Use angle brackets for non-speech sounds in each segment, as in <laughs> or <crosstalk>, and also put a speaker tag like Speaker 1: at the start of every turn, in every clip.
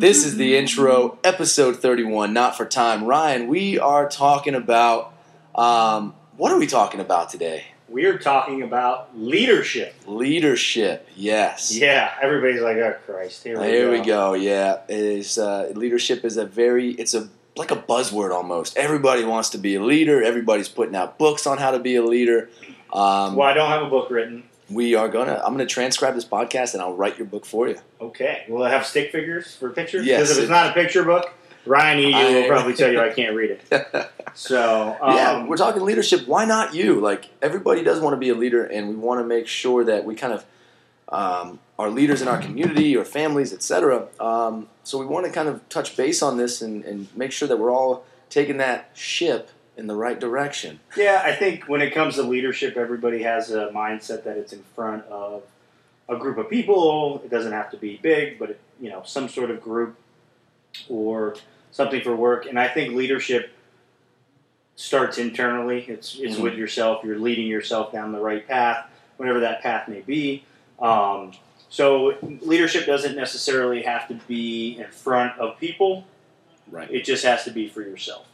Speaker 1: This is the intro, episode 31, Not for Time. Ryan, we are talking about, um, what are we talking about today?
Speaker 2: We're talking about leadership.
Speaker 1: Leadership, yes.
Speaker 2: Yeah, everybody's like, oh Christ, here we
Speaker 1: Here
Speaker 2: go.
Speaker 1: we go. Yeah, it is uh, leadership is a very it's a like a buzzword almost. Everybody wants to be a leader. Everybody's putting out books on how to be a leader. Um,
Speaker 2: Well, I don't have a book written.
Speaker 1: We are gonna. I'm gonna transcribe this podcast and I'll write your book for you.
Speaker 2: Okay. Will it have stick figures for pictures?
Speaker 1: Yes,
Speaker 2: Because if it's not a picture book, Ryan E.
Speaker 1: I-
Speaker 2: will probably tell you I can't read it. <laughs> So, um,
Speaker 1: yeah, we're talking leadership. Why not you? Like everybody does want to be a leader, and we want to make sure that we kind of um, are leaders in our community or families, etc. Um, so we want to kind of touch base on this and, and make sure that we're all taking that ship in the right direction.
Speaker 2: yeah, I think when it comes to leadership, everybody has a mindset that it's in front of a group of people. It doesn't have to be big, but it, you know, some sort of group or something for work. And I think leadership starts internally. It's it's
Speaker 1: Mhm.
Speaker 2: with yourself. You're leading yourself down the right path, whatever that path may be. Um, so leadership doesn't necessarily have to be in front of people.
Speaker 1: Right.
Speaker 2: It just has to be for yourself.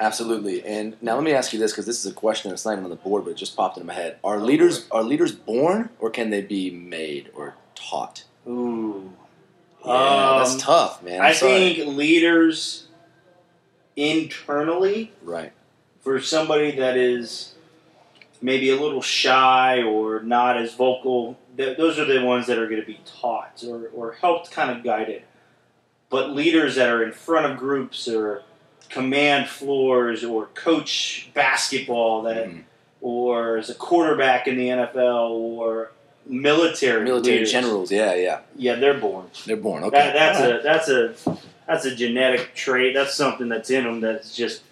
Speaker 1: Absolutely. And now let me ask you this, because this is a question that's not even on the board, but it just popped into my head. Are leaders are leaders born, or can they be made or taught?
Speaker 2: Ooh.
Speaker 1: Yeah,
Speaker 2: Um,
Speaker 1: that's tough, man. I'm
Speaker 2: I
Speaker 1: sorry.
Speaker 2: think leaders internally
Speaker 1: right.
Speaker 2: for somebody that is maybe a little shy or not as vocal, th- those are the ones that are going to be taught or, or helped kind of guided. But leaders that are in front of groups or command floors or coach basketball that
Speaker 1: Mhm.
Speaker 2: or as a quarterback in the NFL or military
Speaker 1: Military
Speaker 2: leaders,
Speaker 1: generals, yeah, yeah,
Speaker 2: yeah they're born
Speaker 1: they're born. Okay,
Speaker 2: that, that's a that's a that's a genetic trait. That's something that's in them. That's just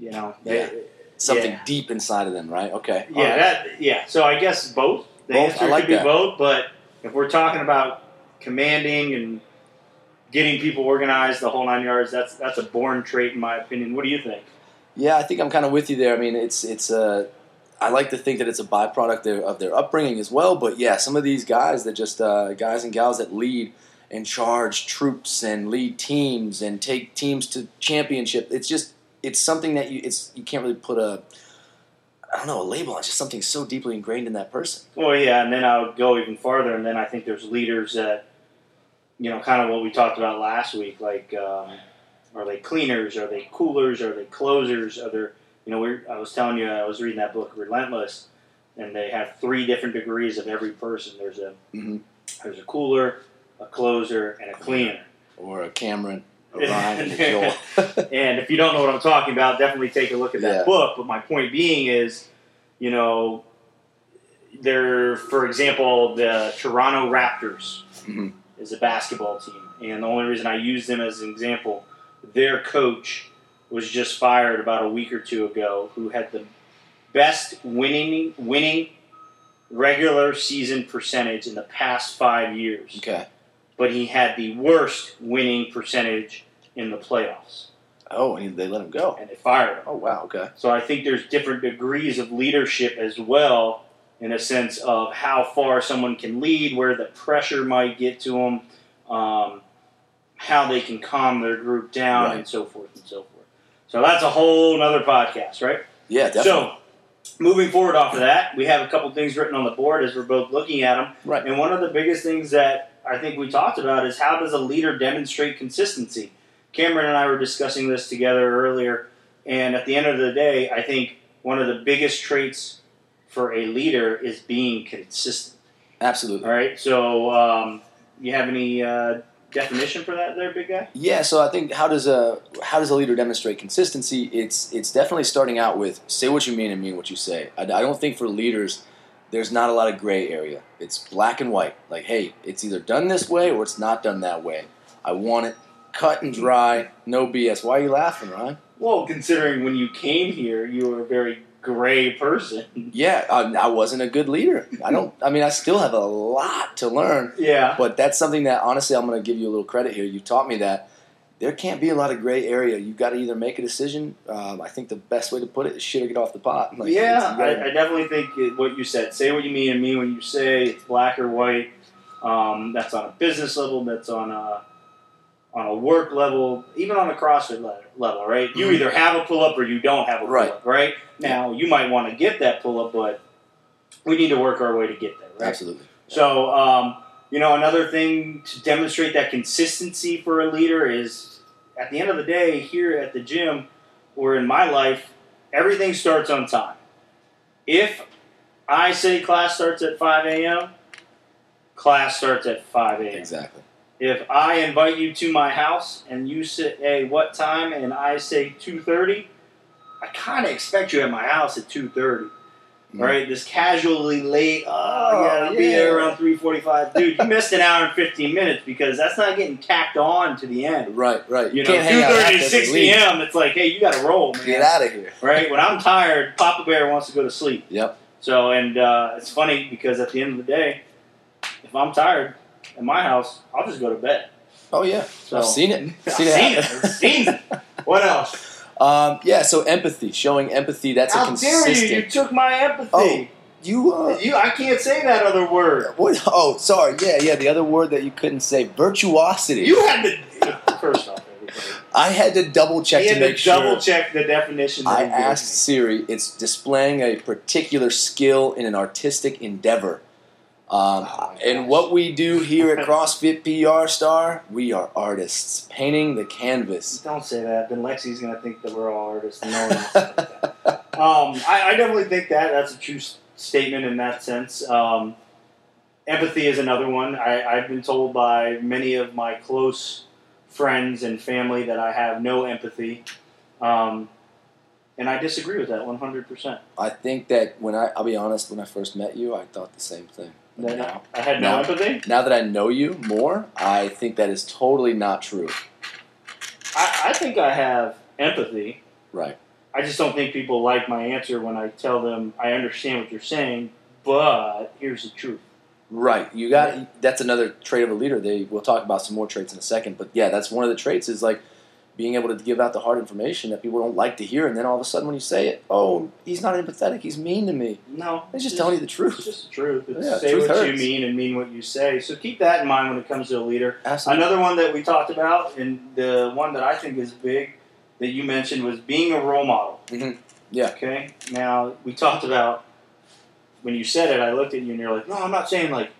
Speaker 2: you know.
Speaker 1: Yeah.
Speaker 2: they-
Speaker 1: something
Speaker 2: yeah.
Speaker 1: deep inside of them, right? Okay,
Speaker 2: yeah,
Speaker 1: right.
Speaker 2: that yeah. So I guess both. The
Speaker 1: Both,
Speaker 2: answer
Speaker 1: I like
Speaker 2: could be both. But if we're talking about commanding and getting people organized, the whole nine yards, that's that's a born trait in my opinion. What do you think?
Speaker 1: Yeah, I think I'm kind of with you there. I mean, it's it's uh, I like to think that it's a byproduct of, of their upbringing as well. But yeah, some of these guys that just uh, guys and gals that lead and charge troops and lead teams and take teams to championship. It's just it's something that you it's you can't really put a I don't know a label on. It's just something so deeply ingrained in that person.
Speaker 2: Well, yeah, and then I'll go even farther, and then I think there's leaders that, you know, kind of what we talked about last week. Like, um, are they cleaners? Are they coolers? Are they closers? Are there, you know, we're, I was telling you, I was reading that book, Relentless, and they have three different degrees of every person. There's a
Speaker 1: Mhm.
Speaker 2: there's a cooler, a closer, and a cleaner.
Speaker 1: Or a Cameron, a <laughs> Ryan, a Joel. <laughs> <laughs>
Speaker 2: And if you don't know what I'm talking about, definitely take a look at that
Speaker 1: Yeah.
Speaker 2: book. But my point being is, you know, there, for example, the Toronto Raptors
Speaker 1: Mhm.
Speaker 2: Is a basketball team, and the only reason I use them as an example, their coach was just fired about a week or two ago, who had the best winning winning regular season percentage in the past five years,
Speaker 1: okay.
Speaker 2: but he had the worst winning percentage in the playoffs,
Speaker 1: Oh, and they let him go.
Speaker 2: and they fired him.
Speaker 1: Oh wow. Okay.
Speaker 2: So I think there's different degrees of leadership as well, in a sense of how far someone can lead, where the pressure might get to them, um, how they can calm their group down,
Speaker 1: Right.
Speaker 2: and so forth and so forth. So that's a whole other podcast, right?
Speaker 1: Yeah, definitely.
Speaker 2: So moving forward off of that, we have a couple things written on the board as we're both looking at them.
Speaker 1: Right.
Speaker 2: And one of the biggest things that I think we talked about is how does a leader demonstrate consistency? Cameron and I were discussing this together earlier, and at the end of the day, I think one of the biggest traits for a leader is being consistent.
Speaker 1: Absolutely.
Speaker 2: All right. So, um, you have any uh, definition for that, there, big guy?
Speaker 1: Yeah, so I think how does a how does a leader demonstrate consistency? It's it's definitely starting out with say what you mean and mean what you say. I, I don't think for leaders there's not a lot of gray area. It's black and white. Like, hey, it's either done this way or it's not done that way. I want it cut and dry, no BS. Why are you laughing, Ryan?
Speaker 2: Well, considering when you came here, you were very gray person.
Speaker 1: Yeah, I, I wasn't a good leader. I don't. I mean, I still have a lot to learn.
Speaker 2: yeah.
Speaker 1: But that's something that honestly, I'm going to give you a little credit here. You taught me that there can't be a lot of gray area. You've got to either make a decision. Um, I think the best way to put it is shit or get off the pot. Like,
Speaker 2: yeah,
Speaker 1: it's- you gotta-
Speaker 2: I, I definitely think what you said. Say what you mean and mean when you say. It's black or white. Um, that's on a business level. That's on a on a work level, even on a CrossFit level, right? You
Speaker 1: Mhm.
Speaker 2: either have a pull up or you don't have a pull
Speaker 1: Right.
Speaker 2: up, right? Now you might want to get that pull up, but we need to work our way to get there, right?
Speaker 1: Absolutely.
Speaker 2: So, um, you know, another thing to demonstrate that consistency for a leader is at the end of the day, here at the gym or in my life, everything starts on time. If I say class starts at 5 a.m., class starts at 5 a.m.
Speaker 1: Exactly.
Speaker 2: If I invite you to my house and you say, hey, what time? And I say 2.30, I kind of expect you at my house at 2.30
Speaker 1: Mhm.
Speaker 2: right? This casually late, oh,
Speaker 1: Oh,
Speaker 2: yeah, I'll be
Speaker 1: yeah.
Speaker 2: there around 3.45. Dude, you missed an hour and 15 minutes because that's not getting tacked on to the end.
Speaker 1: Right, right.
Speaker 2: You know,
Speaker 1: hang out
Speaker 2: 2.30
Speaker 1: after
Speaker 2: to
Speaker 1: the
Speaker 2: 6
Speaker 1: league.
Speaker 2: p.m., it's like, hey, you got to roll, man.
Speaker 1: Get out of here.
Speaker 2: Right? When I'm tired, Papa Bear wants to go to sleep.
Speaker 1: Yep.
Speaker 2: So, and uh, it's funny because at the end of the day, if I'm tired at my house, I'll just go to bed.
Speaker 1: Oh yeah,
Speaker 2: So,
Speaker 1: I've seen it. <laughs>
Speaker 2: I've
Speaker 1: Seen
Speaker 2: seen
Speaker 1: it.
Speaker 2: it. Seen it. What else?
Speaker 1: Um, yeah, so empathy, showing empathy. That's a
Speaker 2: How
Speaker 1: consistent.
Speaker 2: dare you? You took my empathy.
Speaker 1: Oh. You, uh,
Speaker 2: You, I can't say that other word.
Speaker 1: what? Oh, sorry. Yeah, yeah. The other word that you couldn't say, virtuosity.
Speaker 2: You had to. First off, everybody.
Speaker 1: I had to double check
Speaker 2: he
Speaker 1: to make
Speaker 2: to double
Speaker 1: sure.
Speaker 2: check the definition.
Speaker 1: I asked Siri. It's displaying a particular skill in an artistic endeavor. Um,
Speaker 2: Oh
Speaker 1: and what we do here at CrossFit PR Star, we are artists painting the canvas.
Speaker 2: Don't say that. Then Lexi's gonna think that we're all artists. No one wants to think that. <laughs> Um, I, I definitely think that that's a true statement in that sense. Um, empathy is another one. I, I've been told by many of my close friends and family that I have no empathy, um, and I disagree with that one hundred percent.
Speaker 1: I think that when I, I'll be honest, when I first met you, I thought the same thing. Now,
Speaker 2: I had no
Speaker 1: No.
Speaker 2: empathy.
Speaker 1: now that I know you more, I think that is totally not true.
Speaker 2: I, I think I have empathy.
Speaker 1: Right.
Speaker 2: I just don't think people like my answer when I tell them I understand what you're saying, but here's the truth.
Speaker 1: Right. You got that's another trait of a leader. They we'll talk about some more traits in a second, but yeah, that's one of the traits is like being able to give out the hard information that people don't like to hear, and then all of a sudden when you say it, oh, he's not empathetic. He's mean to me.
Speaker 2: No,
Speaker 1: He's just telling you the truth.
Speaker 2: It's just the truth. It's
Speaker 1: Yeah,
Speaker 2: say
Speaker 1: truth
Speaker 2: what you mean and mean what you say. So keep that in mind when it comes to a leader.
Speaker 1: Absolutely.
Speaker 2: Another one that we talked about, and the one that I think is big that you mentioned was being a role model.
Speaker 1: Mhm. Yeah.
Speaker 2: Okay. Now we talked about when you said it. I looked at you and you're like, "No, I'm not saying like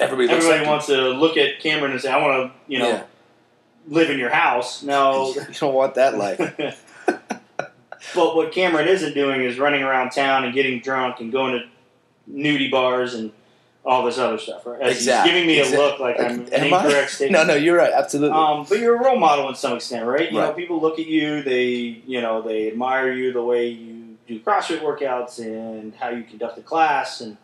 Speaker 1: Everybody
Speaker 2: everybody
Speaker 1: like
Speaker 2: wants to look at Cameron and say, I want to, you know,
Speaker 1: Yeah.
Speaker 2: Live in your house." No.
Speaker 1: you don't want that life. <laughs>
Speaker 2: but what Cameron isn't doing is running around town and getting drunk and going to nudie bars and all this other stuff. Right? As
Speaker 1: Exactly.
Speaker 2: He's giving me a look like I'm an
Speaker 1: Am I? <laughs>
Speaker 2: incorrect
Speaker 1: No,
Speaker 2: statement.
Speaker 1: no, you're right. Absolutely.
Speaker 2: Um, but you're a role model in some extent, right? You know, people look at you, they, you know, they admire you the way you do CrossFit workouts and how you conduct a class and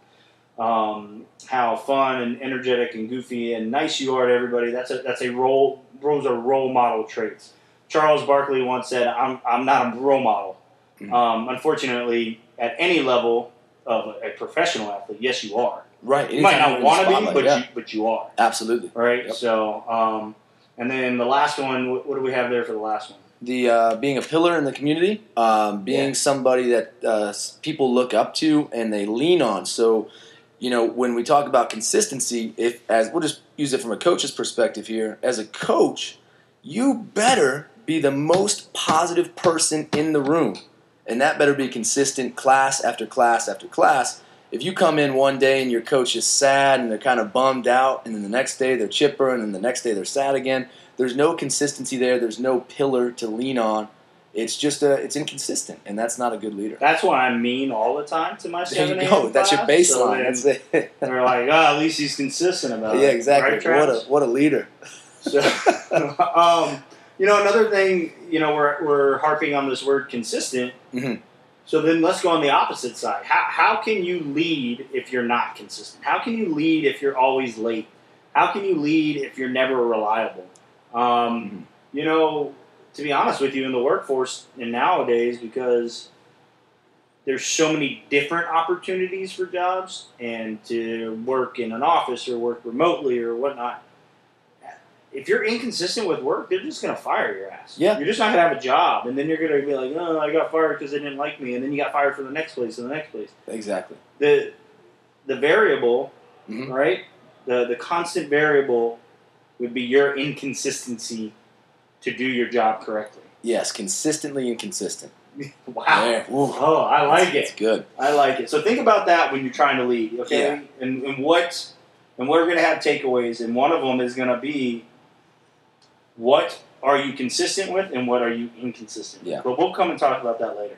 Speaker 2: um, how fun and energetic and goofy and nice you are to everybody. That's a that's a role. Those are role model traits. Charles Barkley once said, "I'm I'm not a role model."
Speaker 1: Mhm.
Speaker 2: Um, unfortunately, at any level of a professional athlete, yes, you are.
Speaker 1: right.
Speaker 2: You might not
Speaker 1: you're in the
Speaker 2: want to be, but
Speaker 1: yeah.
Speaker 2: you but you are
Speaker 1: absolutely.
Speaker 2: right?
Speaker 1: Yep.
Speaker 2: So, um, and then the last one, what, what do we have there for the last one?
Speaker 1: the uh, being a pillar in the community, um, being
Speaker 2: Yeah.
Speaker 1: somebody that uh, people look up to and they lean on. So, you know, when we talk about consistency, if as we'll just use it from a coach's perspective here, as a coach, you better be the most positive person in the room, and that better be consistent, class after class after class. If you come in one day and your coach is sad and they're kind of bummed out, and then the next day they're chipper, and then the next day they're sad again, there's no consistency there. There's no pillar to lean on. It's just a, it's inconsistent, and that's not a good leader.
Speaker 2: That's why I'm mean all the time to my
Speaker 1: There
Speaker 2: seven
Speaker 1: you go. That's your
Speaker 2: so
Speaker 1: baseline.
Speaker 2: then
Speaker 1: That's it. <laughs>
Speaker 2: They're like, oh, at least he's consistent about it.
Speaker 1: yeah, exactly.
Speaker 2: Right,
Speaker 1: what a what a leader.
Speaker 2: So, <laughs> um, you know, another thing, you know, we're, we're harping on this word consistent.
Speaker 1: Mhm.
Speaker 2: So then let's go on the opposite side. How, how can you lead if you're not consistent? How can you lead if you're always late? How can you lead if you're never reliable? Um, You know, to be honest with you, in the workforce and nowadays, because there's so many different opportunities for jobs and to work in an office or work remotely or whatnot. If you're inconsistent with work, they're just going to fire your ass.
Speaker 1: Yeah.
Speaker 2: You're just not going to have a job. And then you're going to be like, oh, I got fired because they didn't like me. And then you got fired for the next place and the next place.
Speaker 1: Exactly.
Speaker 2: The, the variable,
Speaker 1: Mhm.
Speaker 2: right, the the constant variable would be your inconsistency to do your job correctly.
Speaker 1: Yes, consistently inconsistent. <laughs>
Speaker 2: Wow.
Speaker 1: There. Ooh.
Speaker 2: Oh, I like it.
Speaker 1: It's good.
Speaker 2: I like it. So think about that when you're trying to lead, okay?
Speaker 1: Yeah.
Speaker 2: And, and what and we're going to have takeaways, and one of them is going to be what are you consistent with, and what are you inconsistent with.
Speaker 1: Yeah.
Speaker 2: But we'll come and talk about that later.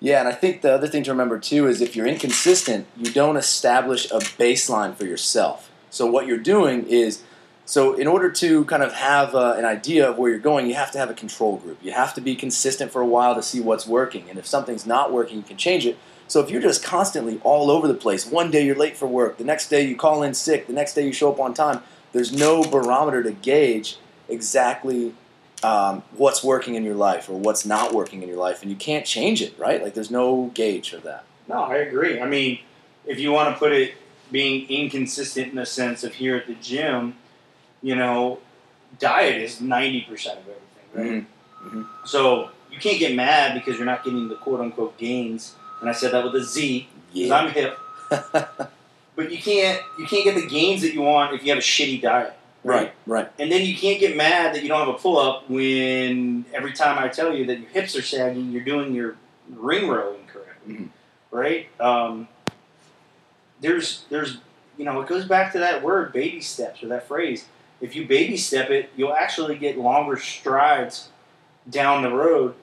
Speaker 1: Yeah, and I think the other thing to remember too is if you're inconsistent, you don't establish a baseline for yourself. So what you're doing is, so in order to kind of have uh, an idea of where you're going, you have to have a control group. You have to be consistent for a while to see what's working, and if something's not working, you can change it. So if you're just constantly all over the place, one day you're late for work, the next day you call in sick, the next day you show up on time. There's no barometer to gauge exactly um, what's working in your life or what's not working in your life, and you can't change it, right? Like there's no gauge for that.
Speaker 2: No, I agree. I mean, if you want to put it being inconsistent in the sense of here at the gym, you know, diet is 90% of everything, right?
Speaker 1: Mhm.
Speaker 2: So you can't get mad because you're not getting the quote unquote gains. And I said that with a Z because
Speaker 1: Yeah.
Speaker 2: I'm hip. <laughs> But you can't you can't get the gains that you want if you have a shitty diet.
Speaker 1: right, right.
Speaker 2: And then you can't get mad that you don't have a pull up when every time I tell you that your hips are sagging, you're doing your ring row incorrectly.
Speaker 1: Mhm.
Speaker 2: Right? Um, there's there's you know, it goes back to that word baby steps or that phrase. If you baby step it, you'll actually get longer strides down the road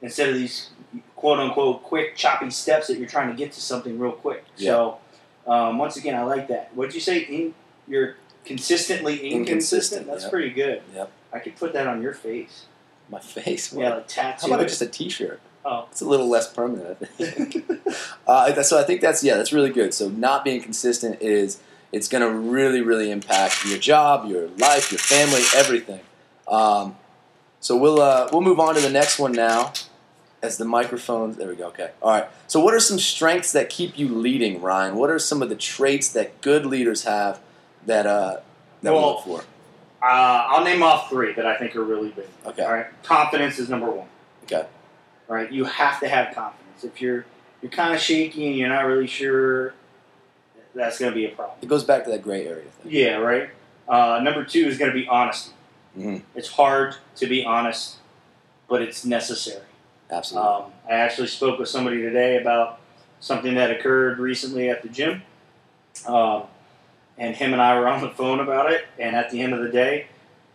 Speaker 2: instead of these quote unquote quick choppy steps that you're trying to get to something real quick. So um, once again, I like that. What did you say? In, you're consistently inconsistent.
Speaker 1: Inconsistent,
Speaker 2: That's
Speaker 1: yep.
Speaker 2: pretty good.
Speaker 1: Yep.
Speaker 2: I could put that on your face.
Speaker 1: My face.
Speaker 2: Yeah,
Speaker 1: Wow.
Speaker 2: like tattoo.
Speaker 1: How about
Speaker 2: it.
Speaker 1: just a T-shirt?
Speaker 2: Oh.
Speaker 1: It's a little less permanent, I think. <laughs> <laughs> uh, so I think that's yeah, that's really good. So not being consistent is it's going to really, really impact your job, your life, your family, everything. Um, so we'll uh, we'll move on to the next one now. As the microphones, there we go. Okay, all right. So what are some strengths that keep you leading, Ryan? What are some of the traits that good leaders have that uh, that we look for?
Speaker 2: Uh, I'll name off three that I think are really big.
Speaker 1: Okay.
Speaker 2: All right. Confidence is number one.
Speaker 1: Okay.
Speaker 2: All right. You have to have confidence. If you're you're kind of shaky and you're not really sure, that's going to be a problem.
Speaker 1: It goes back to that gray area thing.
Speaker 2: Yeah. Right. Uh, number two is going to be honesty.
Speaker 1: Mhm.
Speaker 2: It's hard to be honest, but it's necessary.
Speaker 1: Absolutely.
Speaker 2: Um, I actually spoke with somebody today about something that occurred recently at the gym. Um, and him and I were on the phone about it. And at the end of the day,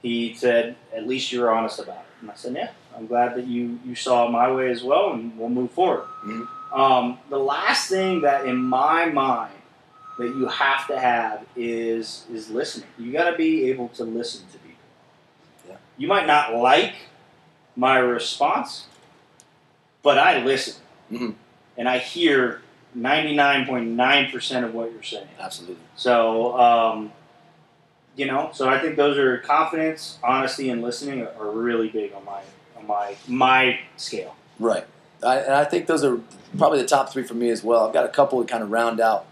Speaker 2: he said, At least you're honest about it. And I said, Yeah, I'm glad that you, you saw my way as well, and we'll move forward.
Speaker 1: Mhm.
Speaker 2: Um, the last thing that, in my mind, that you have to have is is listening. You got to be able to listen to people.
Speaker 1: Yeah.
Speaker 2: You might not like my response, but I listen
Speaker 1: Mhm.
Speaker 2: and I hear ninety nine point nine percent of what you're saying.
Speaker 1: Absolutely.
Speaker 2: So, um, you know, so I think those are confidence, honesty, and listening are, are really big on my on my my scale.
Speaker 1: Right. I, and I think those are probably the top three for me as well. I've got a couple to kind of round out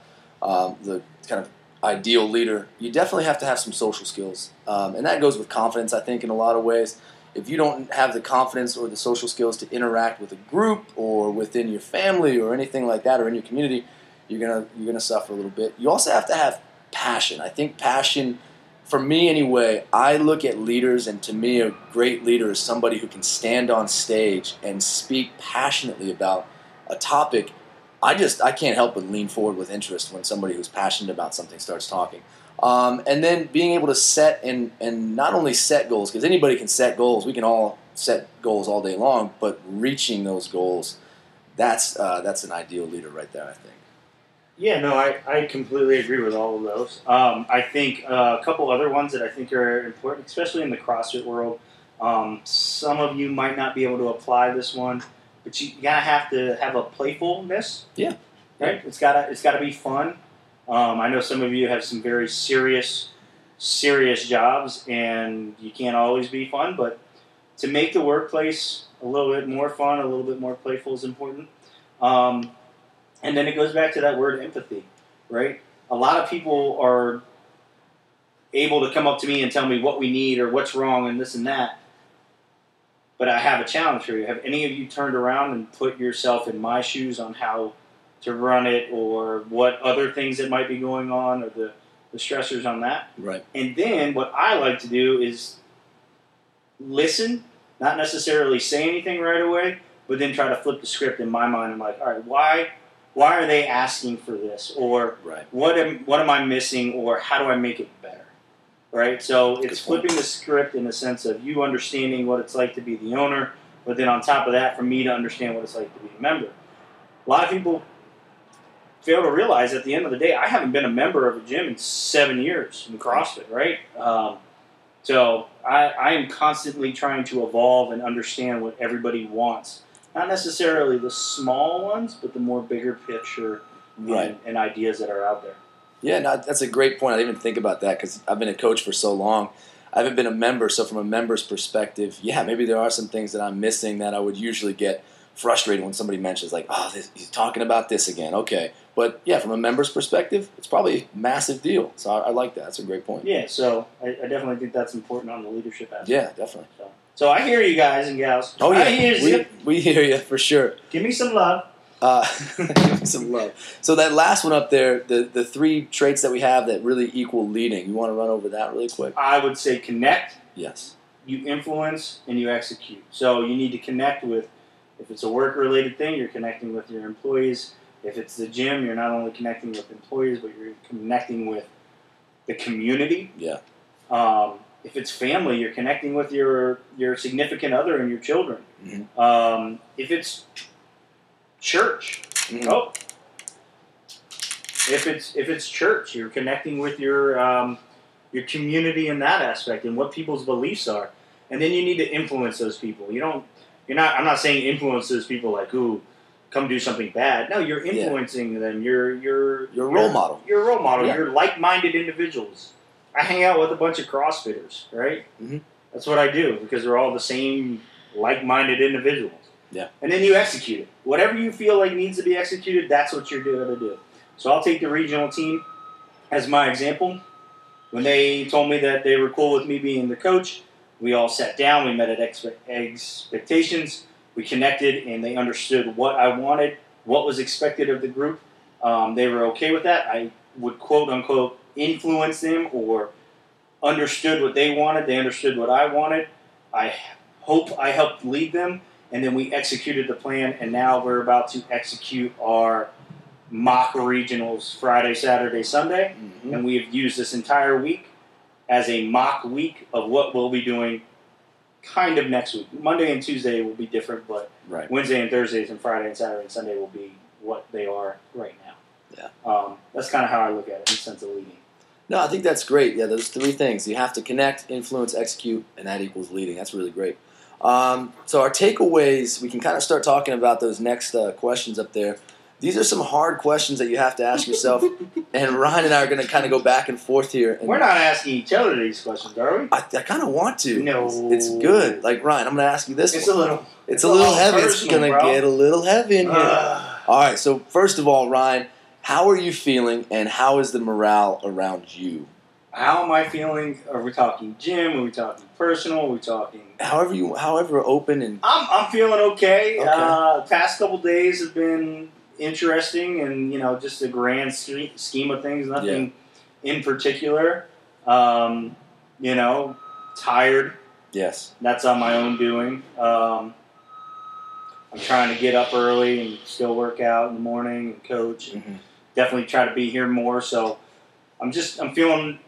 Speaker 1: um, the kind of ideal leader. You definitely have to have some social skills. Um, and that goes with confidence, I think, in a lot of ways. If you don't have the confidence or the social skills to interact with a group or within your family or anything like that or in your community, you're gonna you're gonna suffer a little bit. You also have to have passion. I think passion for me anyway, I look at leaders, and to me, a great leader is somebody who can stand on stage and speak passionately about a topic. I just I can't help but lean forward with interest when somebody who's passionate about something starts talking. Um, and then being able to set and and not only set goals because anybody can set goals. We can all set goals all day long, but reaching those goals, that's uh, that's an ideal leader right there. I think.
Speaker 2: Yeah, no, I, I completely agree with all of those. Um, I think uh, a couple other ones that I think are important, especially in the CrossFit world. Um, some of you might not be able to apply this one, but you gotta have to have a playfulness.
Speaker 1: Yeah.
Speaker 2: Right. It's gotta it's gotta be fun. Um, I know some of you have some very serious serious jobs, and you can't always be fun. But to make the workplace a little bit more fun, a little bit more playful is important. Um, and then it goes back to that word empathy, right? A lot of people are able to come up to me and tell me what we need or what's wrong and this and that. But I have a challenge for you. Have any of you turned around and put yourself in my shoes on how to run it or what other things that might be going on or the, the stressors on that.
Speaker 1: Right.
Speaker 2: And then what I like to do is listen, not necessarily say anything right away, but then try to flip the script in my mind. I'm like, all right, why why are they asking for this? Or
Speaker 1: Right.
Speaker 2: what am what am I missing or how do I make it better? Right? So it's flipping the script in the sense of you understanding what it's like to be the owner, but then on top of that for me to understand what it's like to be a member. A lot of people fail to realize at the end of the day, I haven't been a member of a gym in seven years in CrossFit, right? Um, so I, I am constantly trying to evolve and understand what everybody wants. Not necessarily the small ones, but the more bigger picture
Speaker 1: Right.
Speaker 2: and, and ideas that are out there.
Speaker 1: Yeah, no, that's a great point. I didn't even think about that because I've been a coach for so long. I haven't been a member, so from a member's perspective, yeah, maybe there are some things that I'm missing that I would usually get frustrated when somebody mentions, like, oh, this, he's talking about this again. Okay, but yeah, from a member's perspective, it's probably a massive deal. So I, I like that. That's a great point.
Speaker 2: Yeah, so I, I definitely think that's important on the leadership aspect.
Speaker 1: Yeah, definitely.
Speaker 2: So, so I hear you guys and gals.
Speaker 1: Oh yeah,
Speaker 2: hear
Speaker 1: we,
Speaker 2: you.
Speaker 1: we hear you for sure.
Speaker 2: Give me some love.
Speaker 1: Uh, <laughs> some love. So that last one up there, the the three traits that we have that really equal leading. You want to run over that really quick?
Speaker 2: I would say connect,
Speaker 1: Yes.
Speaker 2: you influence, and you execute. So you need to connect with, if it's a work related thing, you're connecting with your employees. If it's the gym, you're not only connecting with employees, but you're connecting with the community.
Speaker 1: Yeah.
Speaker 2: Um, if it's family, you're connecting with your your significant other and your children.
Speaker 1: Mhm.
Speaker 2: Um, if it's church,
Speaker 1: Mhm.
Speaker 2: oh, if it's if it's church, you're connecting with your um, your community in that aspect and what people's beliefs are, and then you need to influence those people. You don't. You're not. I'm not saying influence those people like ooh, come do something bad. No, you're
Speaker 1: Yeah.
Speaker 2: influencing them. You're you're
Speaker 1: You're role model.
Speaker 2: You're a role model.
Speaker 1: Yeah.
Speaker 2: You're like-minded individuals. I hang out with a bunch of CrossFitters, right?
Speaker 1: Mhm.
Speaker 2: That's what I do because they're all the same like-minded individuals.
Speaker 1: Yeah.
Speaker 2: And then you execute it. Whatever you feel like needs to be executed, that's what you're going to do. So I'll take the regional team as my example. When they told me that they were cool with me being the coach, we all sat down. We met at expe- expectations. We connected, and they understood what I wanted, what was expected of the group. Um, they were okay with that. I would quote unquote influence them or understood what they wanted. They understood what I wanted. I hope I helped lead them, and then we executed the plan. And now we're about to execute our mock regionals Friday, Saturday, Sunday
Speaker 1: Mhm.
Speaker 2: and we have used this entire week as a mock week of what we'll be doing kind of next week. Monday and Tuesday will be different, but
Speaker 1: Right.
Speaker 2: Wednesday and Thursdays and Friday and Saturday and Sunday will be what they are right now.
Speaker 1: Yeah.
Speaker 2: Um, that's kind of how I look at it in the sense of leading.
Speaker 1: No, I think that's great. Yeah, those three things. You have to connect, influence, execute, and that equals leading. That's really great. Um, so, our takeaways, we can kind of start talking about those next uh, questions up there. These are some hard questions that you have to ask yourself. <laughs> and Ryan and I are going to kind of go back and forth here. And
Speaker 2: We're not asking each other these questions, are we?
Speaker 1: I, I kind of want to.
Speaker 2: No.
Speaker 1: It's, it's good. Like, Ryan, I'm going to ask you this
Speaker 2: It's
Speaker 1: one.
Speaker 2: a little.
Speaker 1: it's a little
Speaker 2: all
Speaker 1: heavy. It's going to get a little heavy in here.
Speaker 2: Ugh.
Speaker 1: All right, so first of all, Ryan, how are you feeling and how is the morale around you?
Speaker 2: How am I feeling? Are we talking gym? Are we talking personal? Are we talking
Speaker 1: However you however open and
Speaker 2: I'm, I'm feeling okay.
Speaker 1: Okay.
Speaker 2: Uh, past couple days have been interesting, and you know, just the grand scheme of things, nothing in particular. Um, you know, tired.
Speaker 1: yes.
Speaker 2: That's on my own doing. Um, I'm trying to get up early and still work out in the morning and coach. And
Speaker 1: Mhm.
Speaker 2: definitely try to be here more. So I'm just I'm feeling,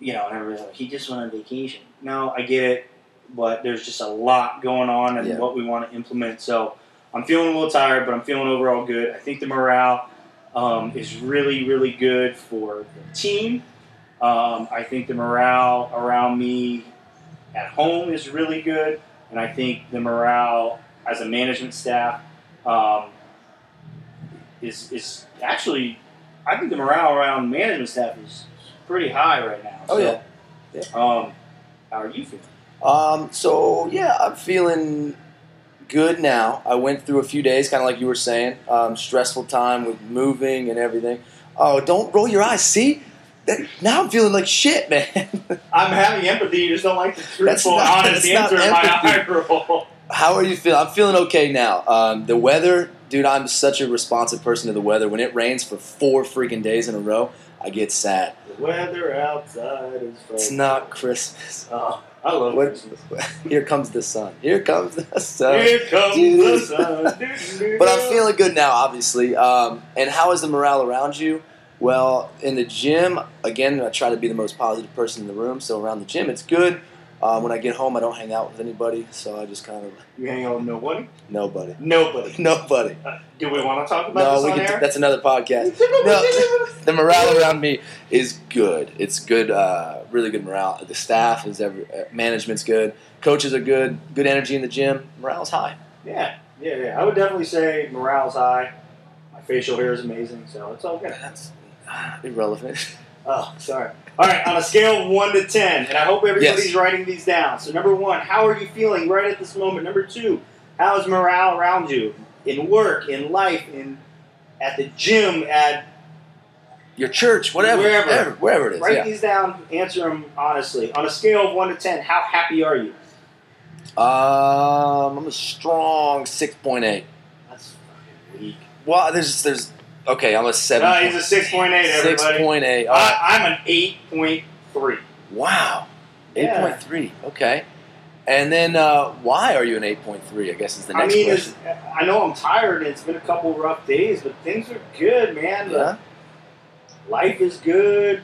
Speaker 2: you know, and everybody's like, he just went on vacation. No, I get it, but there's just a lot going on and
Speaker 1: Yeah.
Speaker 2: what we want to implement. So I'm feeling a little tired, but I'm feeling overall good. I think the morale um, is really really good for the team. Um, I think the morale around me at home is really good, and I think the morale as a management staff um, is is actually I think the morale around management staff is pretty high right now.
Speaker 1: Oh,
Speaker 2: So,
Speaker 1: yeah.
Speaker 2: Um, how are you feeling?
Speaker 1: Um, so yeah, I'm feeling good now. I went through a few days, kind of like you were saying, um, stressful time with moving and everything. Oh, don't roll your eyes. See, that, now I'm feeling like shit, <laughs> man.
Speaker 2: I'm having empathy. You just don't like the
Speaker 1: That's
Speaker 2: truthful,
Speaker 1: not-
Speaker 2: honest answer in my eye roll.
Speaker 1: How are you feeling? I'm feeling okay now. Um, the weather dude, I'm such a responsive person to the weather. When it rains for four freaking days in a row, I get sad.
Speaker 2: The weather outside is
Speaker 1: It's not Christmas. <laughs>
Speaker 2: Oh, I love
Speaker 1: What-
Speaker 2: Christmas. <laughs>
Speaker 1: Here comes the sun. Here comes the sun.
Speaker 2: Here comes
Speaker 1: dude.
Speaker 2: the sun. <laughs>
Speaker 1: But I'm feeling good now, obviously. Um, and how is the morale around you? Well, in the gym, again, I try to be the most positive person in the room. So around the gym, it's good. Um, when I get home, I don't hang out with anybody, so I just kind of
Speaker 2: You hang out with nobody?
Speaker 1: nobody,
Speaker 2: Nobody.
Speaker 1: nobody.
Speaker 2: Uh, do we want to talk about
Speaker 1: that?
Speaker 2: No,
Speaker 1: we can.
Speaker 2: air?
Speaker 1: that's another podcast. <laughs> No, <laughs> the morale around me is good. It's good, uh, really good morale. The staff is every uh, management's good. Coaches are good. Good energy in the gym. Morale's high.
Speaker 2: Yeah, yeah, yeah. I would definitely say morale's high. My facial hair is amazing, so it's all good.
Speaker 1: That's uh, irrelevant.
Speaker 2: Oh, sorry. All right, on a scale of one to ten, and I hope everybody's
Speaker 1: Yes.
Speaker 2: writing these down. So, number one, how are you feeling right at this moment? Number two, how is morale around you in work, in life, in at the gym, at
Speaker 1: Your church, whatever,
Speaker 2: Wherever.
Speaker 1: wherever, wherever it is.
Speaker 2: write
Speaker 1: Yeah.
Speaker 2: these down. Answer them honestly. On a scale of one to ten, how happy are you?
Speaker 1: Um, I'm a strong six point eight.
Speaker 2: That's fucking weak.
Speaker 1: Well, there's there's okay. I'm a seven.
Speaker 2: No, he's a six point eight.
Speaker 1: Six point eight. All right.
Speaker 2: I, I'm an eight point three.
Speaker 1: Wow. Eight
Speaker 2: Yeah.
Speaker 1: point three. Okay. And then uh, why are you an eight point three? I guess is the
Speaker 2: I
Speaker 1: next
Speaker 2: mean,
Speaker 1: question.
Speaker 2: I know I'm tired and it's been a couple rough days, but things are good, man.
Speaker 1: Yeah.
Speaker 2: Life is good.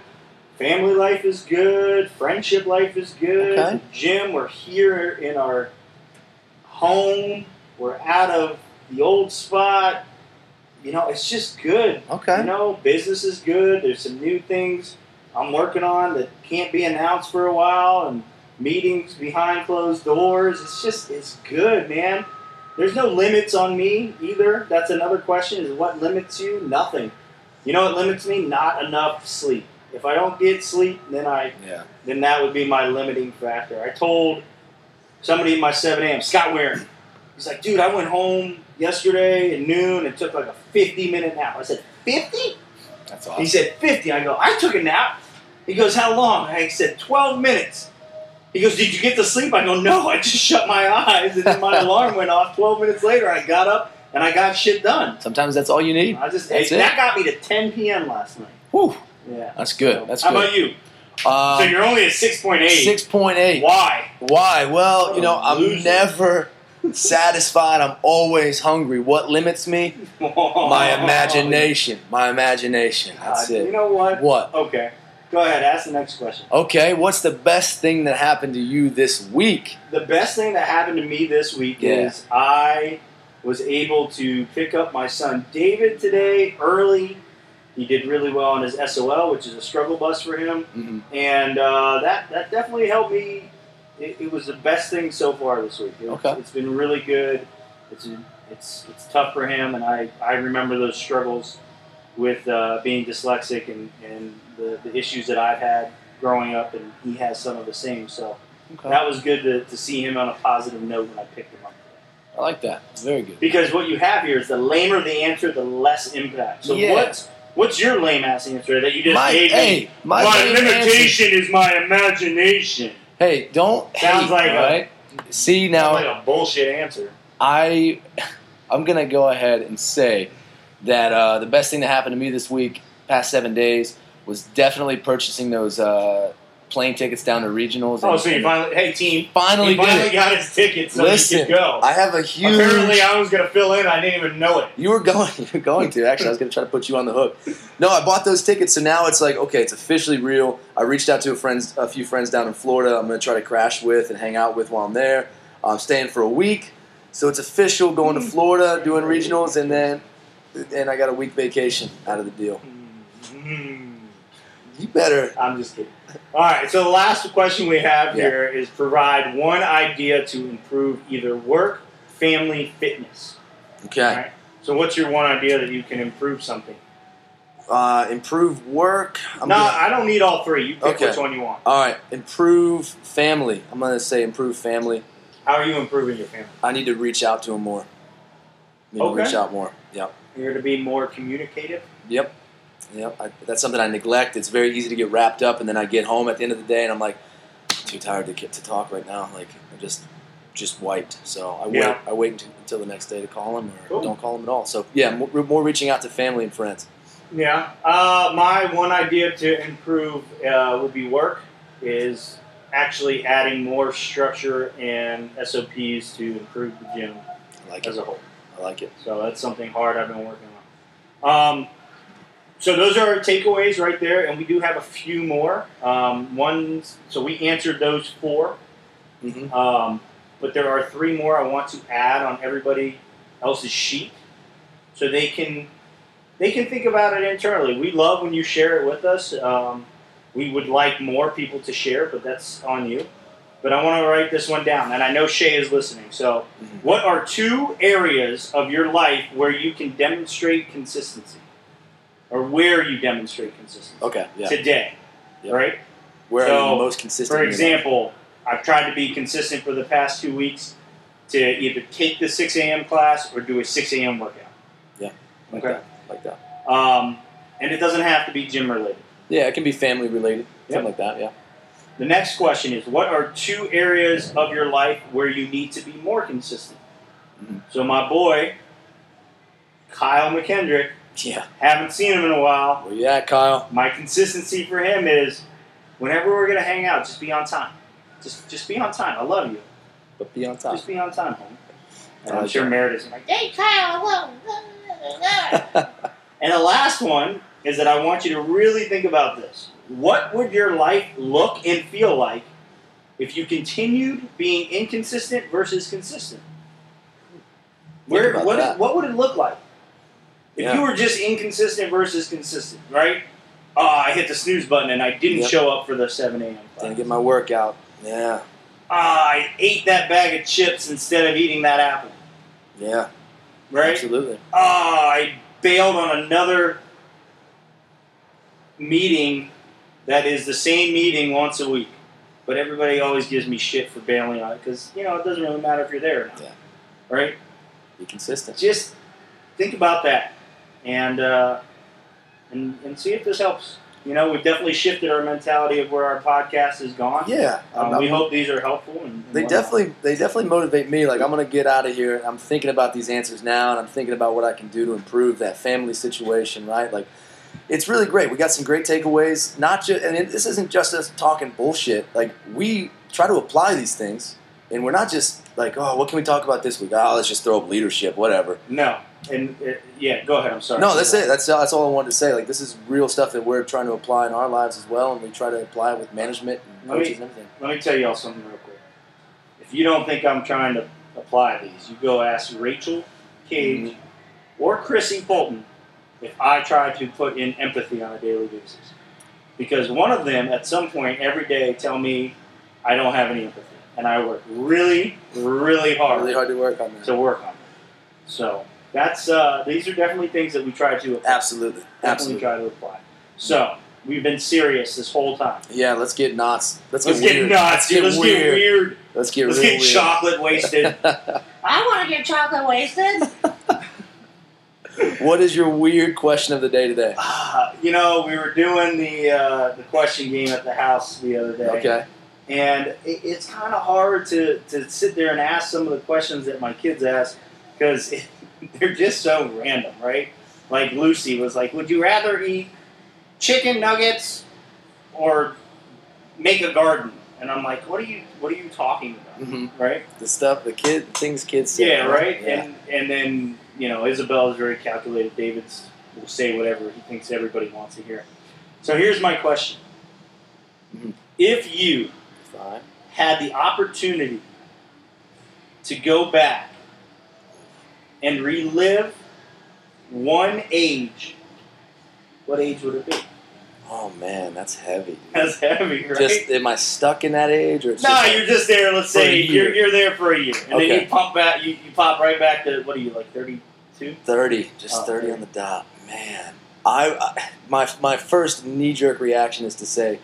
Speaker 2: Family life is good. Friendship life is good.
Speaker 1: Okay.
Speaker 2: Gym, we're here in our home. We're out of the old spot. You know, it's just good.
Speaker 1: Okay.
Speaker 2: You know, business is good. There's some new things I'm working on that can't be announced for a while, and meetings behind closed doors. It's just, it's good, man. There's no limits on me either. That's another question: is what limits you? Nothing. You know what limits me? Not enough sleep. If I don't get sleep, then I
Speaker 1: Yeah.
Speaker 2: then that would be my limiting factor. I told somebody in my 7 a.m., Scott Warren, he's like, dude, I went home yesterday at noon and took like a 50 minute nap. I said, 50?
Speaker 1: That's awesome.
Speaker 2: He said, 50. I go, I took a nap. He goes, how long? I said, 12 minutes. He goes, did you get to sleep? I go, no, I just <laughs> shut my eyes and then my <laughs> alarm went off. 12 minutes later, I got up and I got shit done.
Speaker 1: Sometimes that's all you need.
Speaker 2: I just,
Speaker 1: That's
Speaker 2: hey,
Speaker 1: it.
Speaker 2: that got me to 10 p.m. last night.
Speaker 1: Whew.
Speaker 2: Yeah.
Speaker 1: That's good. That's
Speaker 2: How
Speaker 1: good.
Speaker 2: about you?
Speaker 1: Um,
Speaker 2: so you're only at 6.8.
Speaker 1: six point eight.
Speaker 2: Why?
Speaker 1: Why? Well, you know, I'm
Speaker 2: loser.
Speaker 1: never satisfied. I'm always hungry. What limits me? My <laughs> imagination. My imagination. That's
Speaker 2: God, You know what?
Speaker 1: What?
Speaker 2: Okay. Go ahead. Ask the next question.
Speaker 1: Okay, what's the best thing that happened to you this week?
Speaker 2: The best thing that happened to me this week
Speaker 1: Yeah.
Speaker 2: is I was able to pick up my son David today early. He did really well on his SOL, which is a struggle bus for him,
Speaker 1: Mhm.
Speaker 2: and uh, that that definitely helped me. It, it was the best thing so far this week. It's,
Speaker 1: Okay.
Speaker 2: it's been really good. It's it's it's tough for him, and I, I remember those struggles with uh, being dyslexic and, and the, the issues that I've had growing up, and he has some of the same. So
Speaker 1: Okay.
Speaker 2: that was good to, to see him on a positive note when I picked him up.
Speaker 1: I like that. Very good.
Speaker 2: Because what you have here is the lamer the answer, the less impact. So
Speaker 1: Yeah.
Speaker 2: what's what's your lame ass answer that you just
Speaker 1: My,
Speaker 2: gave me?
Speaker 1: my,
Speaker 2: My
Speaker 1: main answer-
Speaker 2: limitation is my imagination.
Speaker 1: Hey, don't
Speaker 2: Sounds
Speaker 1: hate,
Speaker 2: like a-
Speaker 1: See now,
Speaker 2: like a bullshit answer.
Speaker 1: I I'm gonna go ahead and say that uh, the best thing that happened to me this week, past seven days, was definitely purchasing those uh, plane tickets down to regionals.
Speaker 2: Oh,
Speaker 1: and-
Speaker 2: so you finally, hey team,
Speaker 1: finally
Speaker 2: he finally got his ticket so
Speaker 1: Listen,
Speaker 2: he could go.
Speaker 1: I have a huge.
Speaker 2: Apparently, I was going to fill in. I didn't even know it.
Speaker 1: You were going. <laughs> You were going to. Actually, I was going to try to put you on the hook. No, I bought those tickets, so now it's like okay, it's officially real. I reached out to a friends, a few friends down in Florida. I'm going to try to crash with and hang out with while I'm there. I'm staying for a week, so it's official. Going to Florida, doing regionals, and then and I got a week vacation out of the deal.
Speaker 2: Mm.
Speaker 1: You better.
Speaker 2: I'm just kidding. All right, so the last question we have
Speaker 1: Yeah.
Speaker 2: here is provide one idea to improve either work, family, fitness.
Speaker 1: Okay.
Speaker 2: Right. So what's your one idea that you can improve something?
Speaker 1: Uh, improve work. I'm
Speaker 2: no,
Speaker 1: gonna-
Speaker 2: I don't need all three. You pick
Speaker 1: Okay.
Speaker 2: which one you want.
Speaker 1: all right. Improve family. I'm going to say improve family.
Speaker 2: How are you improving your family?
Speaker 1: I need to reach out to them more. Need to
Speaker 2: Okay.
Speaker 1: reach out more. Yep.
Speaker 2: You're to be more communicative.
Speaker 1: Yep. Yep. I, that's something I neglect. It's very easy to get wrapped up, and then I get home at the end of the day, and I'm like, too tired to get to talk right now. Like, I just just wiped. So I
Speaker 2: Yeah.
Speaker 1: wait. I wait until, until the next day to call him, or
Speaker 2: Cool.
Speaker 1: don't call him at all. So yeah, more, more reaching out to family and friends.
Speaker 2: Yeah. Uh, my one idea to improve uh, would be work is actually adding more structure and SOPs to improve the gym
Speaker 1: I like
Speaker 2: as
Speaker 1: it.
Speaker 2: a whole.
Speaker 1: I like it.
Speaker 2: So that's something hard I've been working on. Um, so those are our takeaways right there, and we do have a few more. Um, ones, so we answered those 4
Speaker 1: hmm
Speaker 2: um, but there are three more I want to add on everybody else's sheet, so they can they can think about it internally. We love when you share it with us. Um, we would like more people to share, but that's on you. But I want to write this one down, and I know Shay is listening. So,
Speaker 1: Mhm.
Speaker 2: what are two areas of your life where you can demonstrate consistency, or where you demonstrate consistency
Speaker 1: Okay. Yeah.
Speaker 2: today?
Speaker 1: Yep.
Speaker 2: Right.
Speaker 1: Where are you most consistent?
Speaker 2: For example, I've tried to be consistent for the past two weeks to either take the 6 a.m. class or do a 6 a.m. workout.
Speaker 1: like
Speaker 2: okay.
Speaker 1: that. Like that.
Speaker 2: Um, and it doesn't have to be gym related.
Speaker 1: Yeah, it can be family related.
Speaker 2: Yep.
Speaker 1: Something like that. Yeah.
Speaker 2: The next question is What are two areas of your life where you need to be more consistent?
Speaker 1: Mhm.
Speaker 2: So, my boy, Kyle McKendrick,
Speaker 1: Yeah.
Speaker 2: haven't seen him in a while.
Speaker 1: Where you at, Kyle?
Speaker 2: My consistency for him is whenever we're going to hang out, just be on time. Just, just be on time. I love you.
Speaker 1: But be on time.
Speaker 2: Just be on time, homie. And I'm sure. Meredith's like, hey, Kyle, whoa. <laughs> and the last one is that I want you to really think about this. What would your life look and feel like if you continued being inconsistent versus consistent? Where, what, what would it look like? If
Speaker 1: Yeah.
Speaker 2: you were just inconsistent versus consistent, right? Oh, I hit the snooze button and I didn't
Speaker 1: Yep.
Speaker 2: show up for the 7 a.m.
Speaker 1: Didn't get my workout. Yeah.
Speaker 2: Ah, I ate that bag of chips instead of eating that apple,
Speaker 1: Yeah.
Speaker 2: right?
Speaker 1: Absolutely.
Speaker 2: Ah, I bailed on another meeting that is the same meeting once a week. But everybody always gives me shit for bailing on it because, you know, it doesn't really matter if you're there or not.
Speaker 1: Yeah.
Speaker 2: Right?
Speaker 1: Be consistent.
Speaker 2: Just think about that and, uh, and, and see if this helps. You know, we've definitely shifted our mentality of where our podcast has gone.
Speaker 1: Yeah.
Speaker 2: Um, we hope these are helpful. And, and
Speaker 1: They definitely they definitely motivate me. Like I'm gonna get out of here. I'm thinking about these answers now, and I'm thinking about what I can do to improve that family situation. Right? Like it's really great. We got some great takeaways. Not just and it, this isn't just us talking bullshit. Like we try to apply these things, and we're not just like, oh, what can we talk about this week? Oh, let's just throw up leadership, whatever.
Speaker 2: No. And, uh, yeah, go ahead. I'm sorry.
Speaker 1: No, that's it. That's that's all I wanted to say. Like this is real stuff that we're trying to apply in our lives as well, and we try to apply it with management and
Speaker 2: Let me-
Speaker 1: coaches and everything.
Speaker 2: Let me tell y'all something real quick. If you don't think I'm trying to apply these, you go ask Rachel Cage
Speaker 1: Mm-hmm.
Speaker 2: or Chrissy Fulton if I try to put in empathy on a daily basis. Because one of them, at some point every day, tell me I don't have any empathy. And I work really, really hard
Speaker 1: Really hard to work on that.
Speaker 2: to work on it. So that's uh, these are definitely things that we try to apply.
Speaker 1: Absolutely,
Speaker 2: Definitely
Speaker 1: absolutely.
Speaker 2: try to apply. So we've been serious this whole time.
Speaker 1: Yeah, let's get nuts. Let's,
Speaker 2: Let's
Speaker 1: get,
Speaker 2: get
Speaker 1: weird.
Speaker 2: nuts, dude. Let's get weird.
Speaker 1: Let's get
Speaker 2: Let's
Speaker 1: real
Speaker 2: get
Speaker 1: weird.
Speaker 2: chocolate wasted. <laughs>
Speaker 3: I want to get chocolate wasted.
Speaker 1: what is your weird question of the day today?
Speaker 2: Ah, you know, we were doing the uh, the question game at the house the other day,
Speaker 1: Okay.
Speaker 2: and it, it's kind of hard to, to sit there and ask some of the questions that my kids ask because <laughs> they're just so random, right? Like Lucy was like, "Would you rather eat chicken nuggets or make a garden?" And I'm like, "What are you What are you talking about?"
Speaker 1: hmm
Speaker 2: Right?
Speaker 1: The stuff, the kid, things kids say.
Speaker 2: Yeah, right.
Speaker 1: Yeah.
Speaker 2: And and then you know Isabel is very calculated. David's will say whatever he thinks everybody wants to hear. So here's my question:
Speaker 1: Mhm.
Speaker 2: If you
Speaker 1: Fine.
Speaker 2: had the opportunity to go back and relive one age, what age would it be?
Speaker 1: Oh man, that's heavy.
Speaker 2: That's heavy, right?
Speaker 1: Just am I stuck in that age, or
Speaker 2: no,
Speaker 1: just
Speaker 2: you're just there. Let's say you're, you're there for a year, and then you pump back. You, you pop right back to what are you like thirty two?
Speaker 1: thirty, just
Speaker 2: Oh,
Speaker 1: thirty
Speaker 2: 30.
Speaker 1: on the dot? Man, I, I my my first knee jerk reaction is to say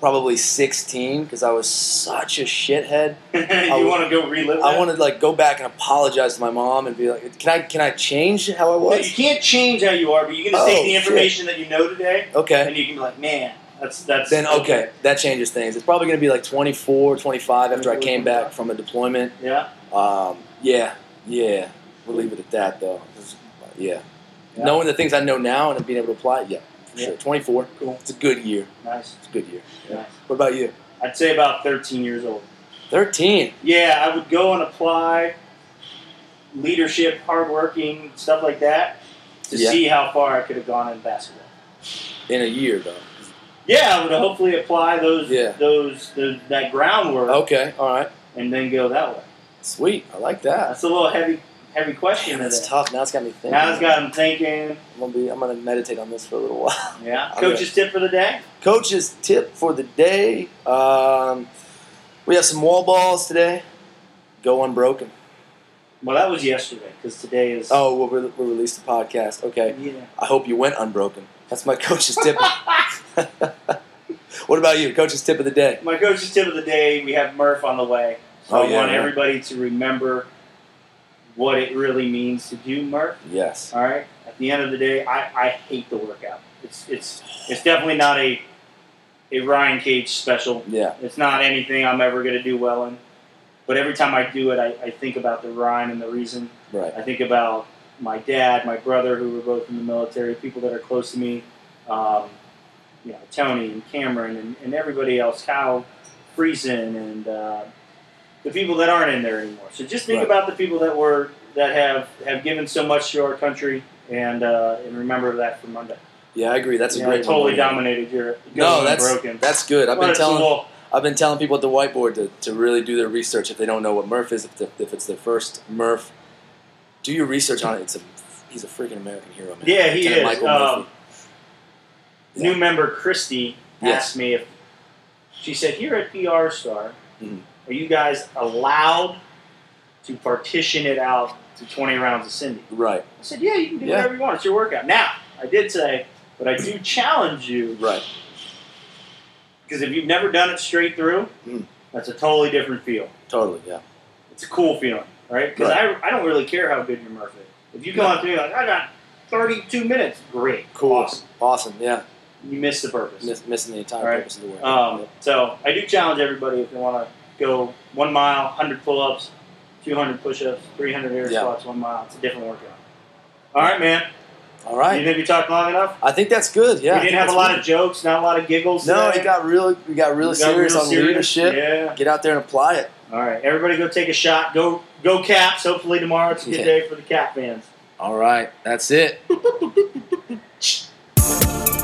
Speaker 1: probably sixteen because I was such a shithead. <laughs>
Speaker 2: you want to go relive?
Speaker 1: I want to like go back and apologize to my mom and be like, can I can I change how I
Speaker 2: No, you can't change how you are, but you can just
Speaker 1: Oh,
Speaker 2: take the
Speaker 1: shit.
Speaker 2: information that you know today,
Speaker 1: Okay.
Speaker 2: and you can be like, man, That's that's
Speaker 1: then okay, that changes things. It's probably going to be like 24, 25 after I came back from a deployment.
Speaker 2: Yeah.
Speaker 1: Um, yeah, yeah. We'll leave it at that though Yeah.
Speaker 2: Yeah.
Speaker 1: Knowing the things I know now and being able to apply, it, yeah,
Speaker 2: Yeah.
Speaker 1: sure. 24.
Speaker 2: Cool.
Speaker 1: It's a good year.
Speaker 2: Nice.
Speaker 1: It's a good year.
Speaker 2: Nice.
Speaker 1: What about you?
Speaker 2: I'd say about 13 years old.
Speaker 1: 13.
Speaker 2: Yeah, I would go and apply leadership, hardworking, stuff like that to
Speaker 1: Yeah.
Speaker 2: see how far I could have gone in basketball.
Speaker 1: In a year though.
Speaker 2: Yeah, I would hopefully apply those
Speaker 1: Yeah.
Speaker 2: those the, that groundwork
Speaker 1: Okay. All right.
Speaker 2: and then go that way.
Speaker 1: Sweet. I like that.
Speaker 2: That's a little heavy heavy question.
Speaker 1: Damn, that's tough. Now it's got me thinking.
Speaker 2: Now it's got him thinking.
Speaker 1: I'm gonna be. I'm gonna meditate on this for a little while. <laughs>
Speaker 2: Yeah. <laughs> Coach's tip for the day.
Speaker 1: Coach's tip for the day. Um, we have some wall balls today. Go unbroken.
Speaker 2: Well, that was yesterday because today is.
Speaker 1: Oh, we'll, re- we'll release the podcast. Okay.
Speaker 2: Yeah.
Speaker 1: I hope you went unbroken. That's my <laughs> coach's tip. what about you? Coach's tip of the day.
Speaker 2: My coach's tip of the day. We have Murph on the way, so
Speaker 1: Oh,
Speaker 2: I want
Speaker 1: yeah.
Speaker 2: everybody to remember what it really means to do Murph.
Speaker 1: Yes.
Speaker 2: All right. At the end of the day, I, I hate the workout. It's it's it's definitely not a a Ryan Cage special.
Speaker 1: Yeah.
Speaker 2: It's not anything I'm ever going to do well in. But every time I do it, I, I think about the rhyme and the reason.
Speaker 1: Right.
Speaker 2: I think about my dad, my brother, who were both in the military, people that are close to me, um, you know, Tony and Cameron and, and everybody else, Kyle Friesen, and uh, the people that aren't in there anymore. So just think
Speaker 1: Right.
Speaker 2: about the people that were that have have given so much to our country, and uh, and remember that for Monday.
Speaker 1: Yeah, I agree. That's a
Speaker 2: You know,
Speaker 1: great
Speaker 2: totally dominated your
Speaker 1: No, that's
Speaker 2: broken.
Speaker 1: that's good. I've
Speaker 2: What
Speaker 1: been
Speaker 2: a
Speaker 1: telling. I've been telling people at the whiteboard to, to really do their research if they don't know what Murph is. If, the, if it's their first Murph, do your research on it. It's a he's a freaking American hero, man.
Speaker 2: Yeah, he
Speaker 1: Lieutenant
Speaker 2: is.
Speaker 1: Michael
Speaker 2: Um,
Speaker 1: Murphy.
Speaker 2: New member Christy asked me if she said, "Here at PR Star,
Speaker 1: Mhm.
Speaker 2: Are you guys allowed to partition it out to 20 rounds of Cindy?"
Speaker 1: Right.
Speaker 2: I said, "Yeah, you can do
Speaker 1: Yeah.
Speaker 2: whatever you want. It's your workout." Now, I did say, but I do challenge you
Speaker 1: Right.
Speaker 2: because if you've never done it straight through,
Speaker 1: Mm.
Speaker 2: that's a totally different feel.
Speaker 1: Totally. Yeah.
Speaker 2: It's a cool feeling, right? Because I, I don't really care how good your Murph is. If you come
Speaker 1: No.
Speaker 2: up to me like, "I got 32 minutes," great,
Speaker 1: Cool.
Speaker 2: awesome.
Speaker 1: Awesome. Yeah.
Speaker 2: You missed the purpose.
Speaker 1: Miss, missing the entire
Speaker 2: right.
Speaker 1: purpose of the work.
Speaker 2: Um, so I do challenge everybody if they want to go one mile, 100 pull-ups, 200 push-ups, 300 air
Speaker 1: Yeah.
Speaker 2: squats, one mile. It's a different workout. All right, man.
Speaker 1: All right.
Speaker 2: You think we talked long enough?
Speaker 1: I think that's good. Yeah.
Speaker 2: We didn't have a lot
Speaker 1: good.
Speaker 2: of jokes, not a lot of giggles.
Speaker 1: No,
Speaker 2: today.
Speaker 1: it got really, We got real
Speaker 2: We got
Speaker 1: serious
Speaker 2: real
Speaker 1: on
Speaker 2: serious.
Speaker 1: leadership.
Speaker 2: Yeah.
Speaker 1: Get out there and apply it.
Speaker 2: All right, everybody, go take a shot. Go, go Caps. Hopefully tomorrow it's a good
Speaker 1: Yeah.
Speaker 2: day for the Cap fans.
Speaker 1: All right. That's it. <laughs>